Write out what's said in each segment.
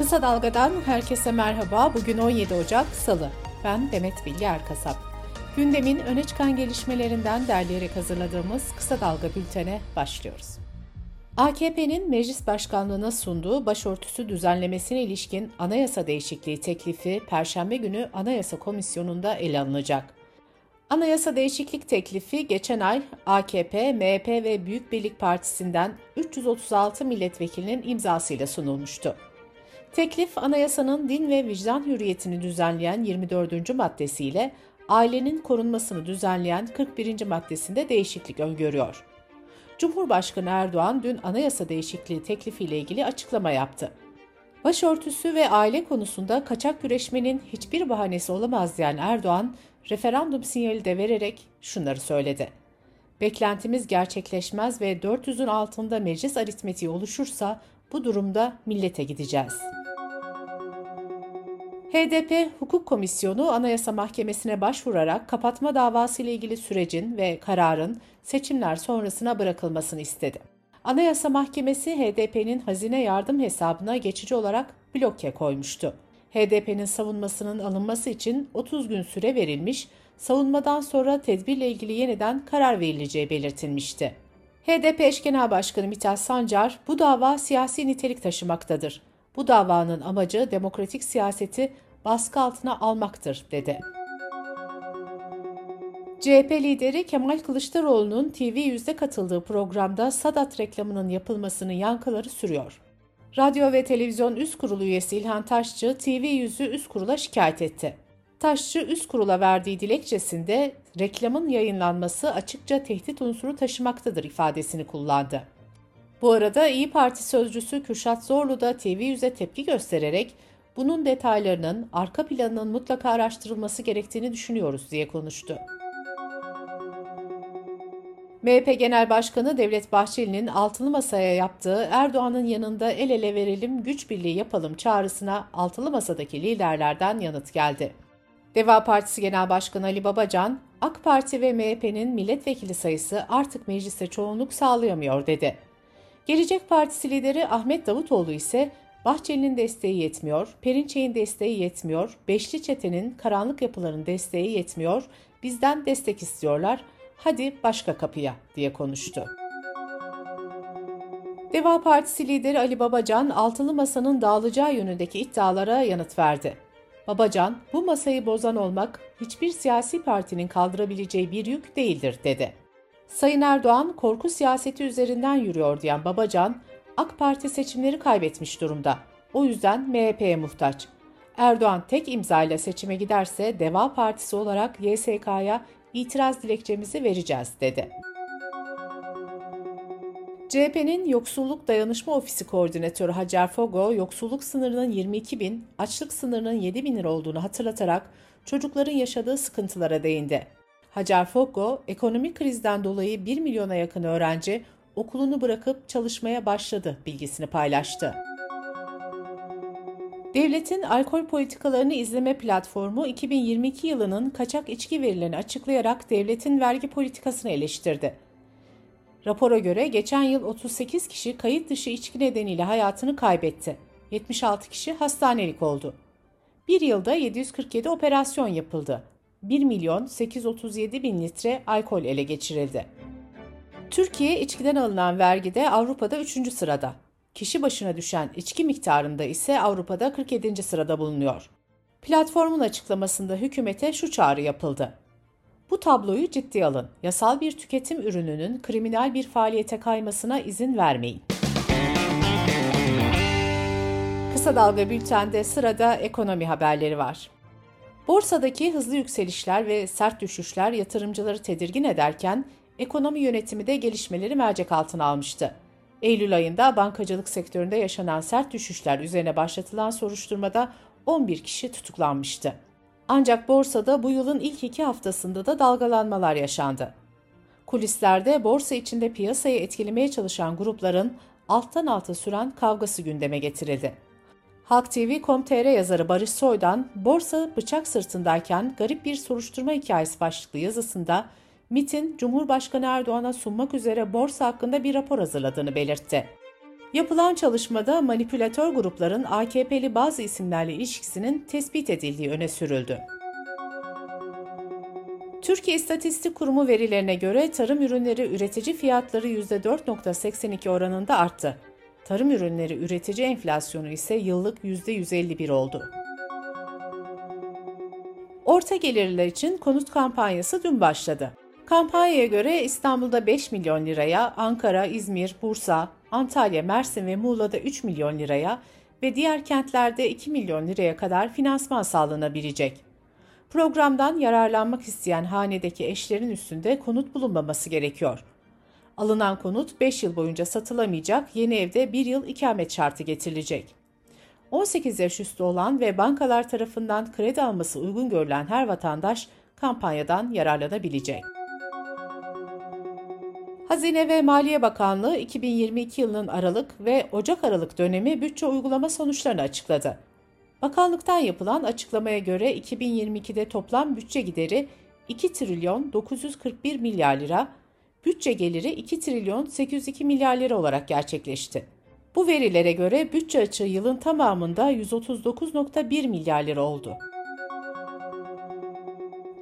Kısa Dalga'dan herkese merhaba. Bugün 17 Ocak Salı. Ben Demet Bilge Erkasap. Gündemin öne çıkan gelişmelerinden derleyerek hazırladığımız Kısa Dalga bültene başlıyoruz. AKP'nin meclis başkanlığına sunduğu başörtüsü düzenlemesine ilişkin anayasa değişikliği teklifi Perşembe günü Anayasa Komisyonu'nda ele alınacak. Anayasa değişiklik teklifi geçen ay AKP, MHP ve Büyük Birlik Partisi'nden 336 milletvekilinin imzasıyla sunulmuştu. Teklif anayasanın din ve vicdan hürriyetini düzenleyen 24. maddesiyle ailenin korunmasını düzenleyen 41. maddesinde değişiklik öngörüyor. Cumhurbaşkanı Erdoğan dün anayasa değişikliği teklifiyle ilgili açıklama yaptı. Başörtüsü ve aile konusunda kaçak güreşmenin hiçbir bahanesi olamaz diyen Erdoğan, referandum sinyali de vererek şunları söyledi. Beklentimiz gerçekleşmez ve 400'ün altında meclis aritmetiği oluşursa bu durumda millete gideceğiz.'' HDP Hukuk Komisyonu Anayasa Mahkemesi'ne başvurarak kapatma davası ile ilgili sürecin ve kararın seçimler sonrasına bırakılmasını istedi. Anayasa Mahkemesi HDP'nin hazine yardım hesabına geçici olarak bloke koymuştu. HDP'nin savunmasının alınması için 30 gün süre verilmiş, savunmadan sonra tedbirle ilgili yeniden karar verileceği belirtilmişti. HDP eş genel başkanı Mithat Sancar, bu dava siyasi nitelik taşımaktadır. Bu davanın amacı demokratik siyaseti baskı altına almaktır, dedi. CHP lideri Kemal Kılıçdaroğlu'nun TV100'de katıldığı programda Sadat reklamının yapılmasının yankıları sürüyor. Radyo ve Televizyon Üst Kurulu üyesi İlhan Taşçı TV100'ü üst kurula şikayet etti. Taşçı üst kurula verdiği dilekçesinde reklamın yayınlanması açıkça tehdit unsuru taşımaktadır ifadesini kullandı. Bu arada İyi Parti sözcüsü Kürşat Zorlu da TV100'e tepki göstererek bunun detaylarının, arka planının mutlaka araştırılması gerektiğini düşünüyoruz diye konuştu. MHP Genel Başkanı Devlet Bahçeli'nin altılı masaya yaptığı Erdoğan'ın yanında el ele verelim, güç birliği yapalım çağrısına altılı masadaki liderlerden yanıt geldi. Deva Partisi Genel Başkanı Ali Babacan, AK Parti ve MHP'nin milletvekili sayısı artık mecliste çoğunluk sağlayamıyor dedi. Gelecek Partisi lideri Ahmet Davutoğlu ise Bahçeli'nin desteği yetmiyor, Perinçek'in desteği yetmiyor, Beşli Çete'nin karanlık yapıların desteği yetmiyor, bizden destek istiyorlar, hadi başka kapıya diye konuştu. Deva Partisi lideri Ali Babacan, altılı masanın dağılacağı yönündeki iddialara yanıt verdi. Babacan, bu masayı bozan olmak hiçbir siyasi partinin kaldırabileceği bir yük değildir dedi. Sayın Erdoğan korku siyaseti üzerinden yürüyor diyen Babacan, AK Parti seçimleri kaybetmiş durumda. O yüzden MHP'ye muhtaç. Erdoğan tek imzayla seçime giderse Deva Partisi olarak YSK'ya itiraz dilekçemizi vereceğiz dedi. CHP'nin Yoksulluk Dayanışma Ofisi Koordinatörü Hacer Fogo, yoksulluk sınırının 22 bin, açlık sınırının 7 bin lira olduğunu hatırlatarak çocukların yaşadığı sıkıntılara değindi. Hacer Fogo, ekonomik krizden dolayı 1 milyona yakın öğrenci okulunu bırakıp çalışmaya başladı bilgisini paylaştı. Devletin alkol politikalarını izleme platformu 2022 yılının kaçak içki verilerini açıklayarak devletin vergi politikasını eleştirdi. Rapora göre geçen yıl 38 kişi kayıt dışı içki nedeniyle hayatını kaybetti. 76 kişi hastanelik oldu. Bir yılda 747 operasyon yapıldı. 1 milyon 837 bin litre alkol ele geçirildi. Türkiye içkiden alınan vergide Avrupa'da 3. sırada. Kişi başına düşen içki miktarında ise Avrupa'da 47. sırada bulunuyor. Platformun açıklamasında hükümete şu çağrı yapıldı. Bu tabloyu ciddi alın. Yasal bir tüketim ürününün kriminal bir faaliyete kaymasına izin vermeyin. Kısa Dalga Bülten'de sırada ekonomi haberleri var. Borsadaki hızlı yükselişler ve sert düşüşler yatırımcıları tedirgin ederken ekonomi yönetimi de gelişmeleri mercek altına almıştı. Eylül ayında bankacılık sektöründe yaşanan sert düşüşler üzerine başlatılan soruşturmada 11 kişi tutuklanmıştı. Ancak borsada bu yılın ilk iki haftasında da dalgalanmalar yaşandı. Kulislerde borsa içinde piyasayı etkilemeye çalışan grupların alttan alta süren kavgası gündeme getirildi. Halk TV.com.tr yazarı Barış Soy'dan borsa bıçak sırtındayken garip bir soruşturma hikayesi başlıklı yazısında MIT'in Cumhurbaşkanı Erdoğan'a sunmak üzere borsa hakkında bir rapor hazırladığını belirtti. Yapılan çalışmada manipülatör grupların AKP'li bazı isimlerle ilişkisinin tespit edildiği öne sürüldü. Türkiye İstatistik Kurumu verilerine göre tarım ürünleri üretici fiyatları %4.82 oranında arttı. Tarım ürünleri üretici enflasyonu ise yıllık %151 oldu. Orta gelirler için konut kampanyası dün başladı. Kampanyaya göre İstanbul'da 5 milyon liraya, Ankara, İzmir, Bursa, Antalya, Mersin ve Muğla'da 3 milyon liraya ve diğer kentlerde 2 milyon liraya kadar finansman sağlanabilecek. Programdan yararlanmak isteyen hanedeki eşlerin üstünde konut bulunmaması gerekiyor. Alınan konut 5 yıl boyunca satılamayacak, yeni evde 1 yıl ikamet şartı getirilecek. 18 yaş üstü olan ve bankalar tarafından kredi alması uygun görülen her vatandaş kampanyadan yararlanabilecek. Hazine ve Maliye Bakanlığı 2022 yılının Aralık ve Ocak-Aralık dönemi bütçe uygulama sonuçlarını açıkladı. Bakanlıktan yapılan açıklamaya göre 2022'de toplam bütçe gideri 2 trilyon 941 milyar lira, bütçe geliri 2 trilyon 802 milyar lira olarak gerçekleşti. Bu verilere göre bütçe açığı yılın tamamında 139.1 milyar lira oldu.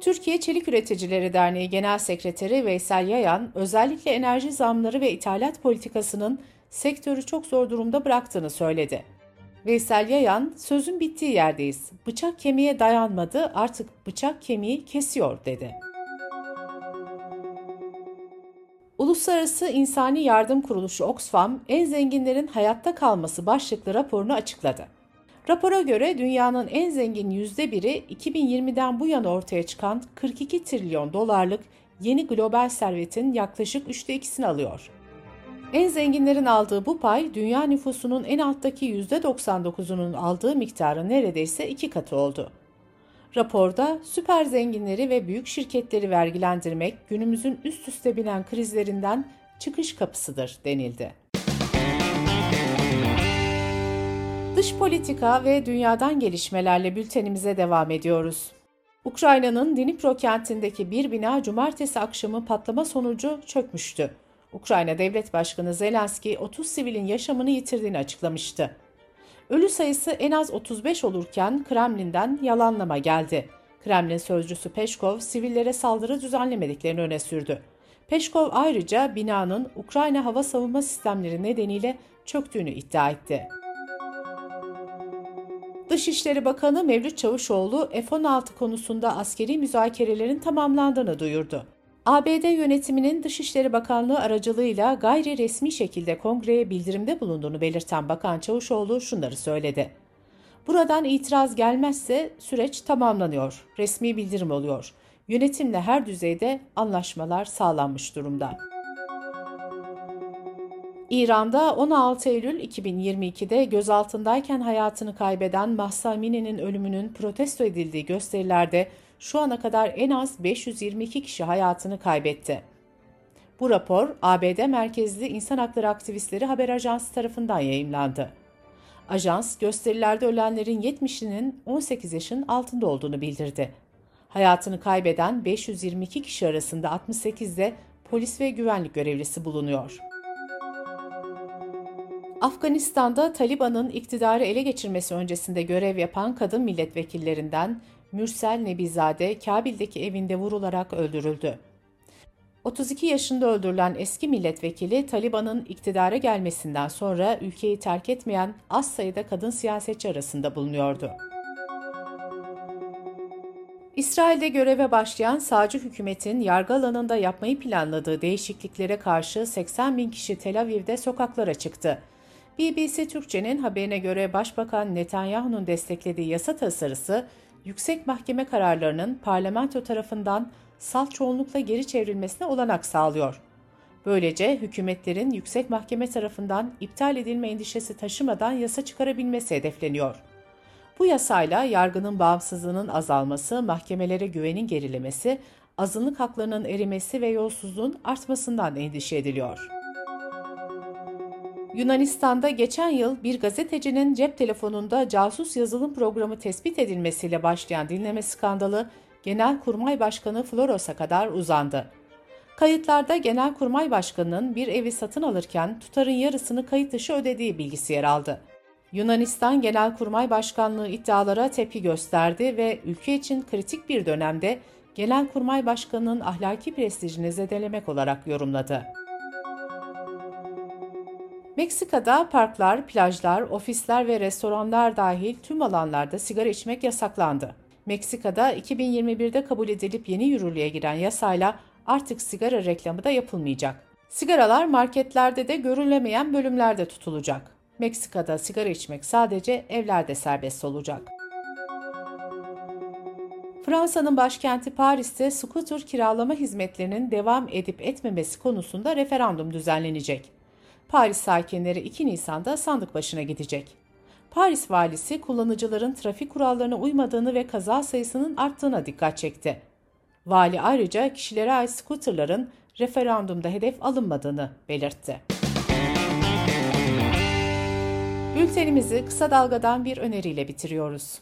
Türkiye Çelik Üreticileri Derneği Genel Sekreteri Veysel Yayan, özellikle enerji zamları ve ithalat politikasının sektörü çok zor durumda bıraktığını söyledi. Veysel Yayan, sözün bittiği yerdeyiz. Bıçak kemiğe dayanmadı, artık bıçak kemiği kesiyor dedi. Uluslararası İnsani Yardım Kuruluşu Oxfam, en zenginlerin hayatta kalması başlıklı raporunu açıkladı. Rapora göre dünyanın en zengin yüzde biri 2020'den bu yana ortaya çıkan 42 trilyon dolarlık yeni global servetin yaklaşık üçte ikisini alıyor. En zenginlerin aldığı bu pay dünya nüfusunun en alttaki %99'unun aldığı miktarın neredeyse iki katı oldu. Raporda süper zenginleri ve büyük şirketleri vergilendirmek günümüzün üst üste binen krizlerinden çıkış kapısıdır denildi. Dış politika ve dünyadan gelişmelerle bültenimize devam ediyoruz. Ukrayna'nın Dnipro kentindeki bir bina cumartesi akşamı patlama sonucu çökmüştü. Ukrayna Devlet Başkanı Zelenski 30 sivilin yaşamını yitirdiğini açıklamıştı. Ölü sayısı en az 35 olurken Kremlin'den yalanlama geldi. Kremlin sözcüsü Peşkov sivillere saldırı düzenlemediklerini öne sürdü. Peşkov ayrıca binanın Ukrayna hava savunma sistemleri nedeniyle çöktüğünü iddia etti. Dışişleri Bakanı Mevlüt Çavuşoğlu F-16 konusunda askeri müzakerelerin tamamlandığını duyurdu. ABD yönetiminin Dışişleri Bakanlığı aracılığıyla gayri resmi şekilde kongreye bildirimde bulunduğunu belirten Bakan Çavuşoğlu şunları söyledi. Buradan itiraz gelmezse süreç tamamlanıyor, resmi bildirim oluyor. Yönetimle her düzeyde anlaşmalar sağlanmış durumda. İran'da 16 Eylül 2022'de gözaltındayken hayatını kaybeden Mahsa Amini'nin ölümünün protesto edildiği gösterilerde şu ana kadar en az 522 kişi hayatını kaybetti. Bu rapor ABD merkezli insan hakları aktivistleri haber ajansı tarafından yayımlandı. Ajans, gösterilerde ölenlerin 70'inin 18 yaşın altında olduğunu bildirdi. Hayatını kaybeden 522 kişi arasında 68'de polis ve güvenlik görevlisi bulunuyor. Afganistan'da Taliban'ın iktidarı ele geçirmesi öncesinde görev yapan kadın milletvekillerinden Mürsel Nebizade Kabil'deki evinde vurularak öldürüldü. 32 yaşında öldürülen eski milletvekili Taliban'ın iktidara gelmesinden sonra ülkeyi terk etmeyen az sayıda kadın siyasetçi arasında bulunuyordu. İsrail'de göreve başlayan sağcı hükümetin yargı alanında yapmayı planladığı değişikliklere karşı 80 bin kişi Tel Aviv'de sokaklara çıktı. BBC Türkçe'nin haberine göre Başbakan Netanyahu'nun desteklediği yasa tasarısı, yüksek mahkeme kararlarının parlamento tarafından salt çoğunlukla geri çevrilmesine olanak sağlıyor. Böylece hükümetlerin yüksek mahkeme tarafından iptal edilme endişesi taşımadan yasa çıkarabilmesi hedefleniyor. Bu yasayla yargının bağımsızlığının azalması, mahkemelere güvenin gerilemesi, azınlık haklarının erimesi ve yolsuzluğun artmasından endişe ediliyor. Yunanistan'da geçen yıl bir gazetecinin cep telefonunda casus yazılım programı tespit edilmesiyle başlayan dinleme skandalı Genelkurmay Başkanı Floros'a kadar uzandı. Kayıtlarda Genelkurmay Başkanı'nın bir evi satın alırken tutarın yarısını kayıt dışı ödediği bilgisi yer aldı. Yunanistan Genelkurmay Başkanlığı iddialara tepki gösterdi ve ülke için kritik bir dönemde Genelkurmay Başkanı'nın ahlaki prestijini zedelemek olarak yorumladı. Meksika'da parklar, plajlar, ofisler ve restoranlar dahil tüm alanlarda sigara içmek yasaklandı. Meksika'da 2021'de kabul edilip yeni yürürlüğe giren yasayla artık sigara reklamı da yapılmayacak. Sigaralar marketlerde de görülemeyen bölümlerde tutulacak. Meksika'da sigara içmek sadece evlerde serbest olacak. Fransa'nın başkenti Paris'te scooter kiralama hizmetlerinin devam edip etmemesi konusunda referandum düzenlenecek. Paris sakinleri 2 Nisan'da sandık başına gidecek. Paris valisi kullanıcıların trafik kurallarına uymadığını ve kaza sayısının arttığına dikkat çekti. Vali ayrıca kişilere ait scooterların referandumda hedef alınmadığını belirtti. Bültenimizi kısa dalgadan bir öneriyle bitiriyoruz.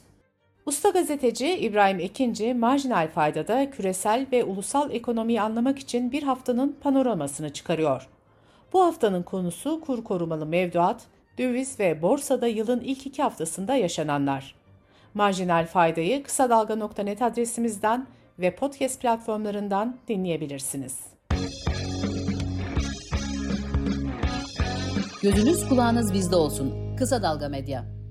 Usta gazeteci İbrahim Ekinci, marjinal faydada küresel ve ulusal ekonomiyi anlamak için bir haftanın panoramasını çıkarıyor. Bu haftanın konusu kur korumalı mevduat, döviz ve borsada yılın ilk iki haftasında yaşananlar. Marjinal faydayı kısa dalga.net adresimizden ve podcast platformlarından dinleyebilirsiniz. Gözünüz kulağınız bizde olsun. Kısa Dalga Medya.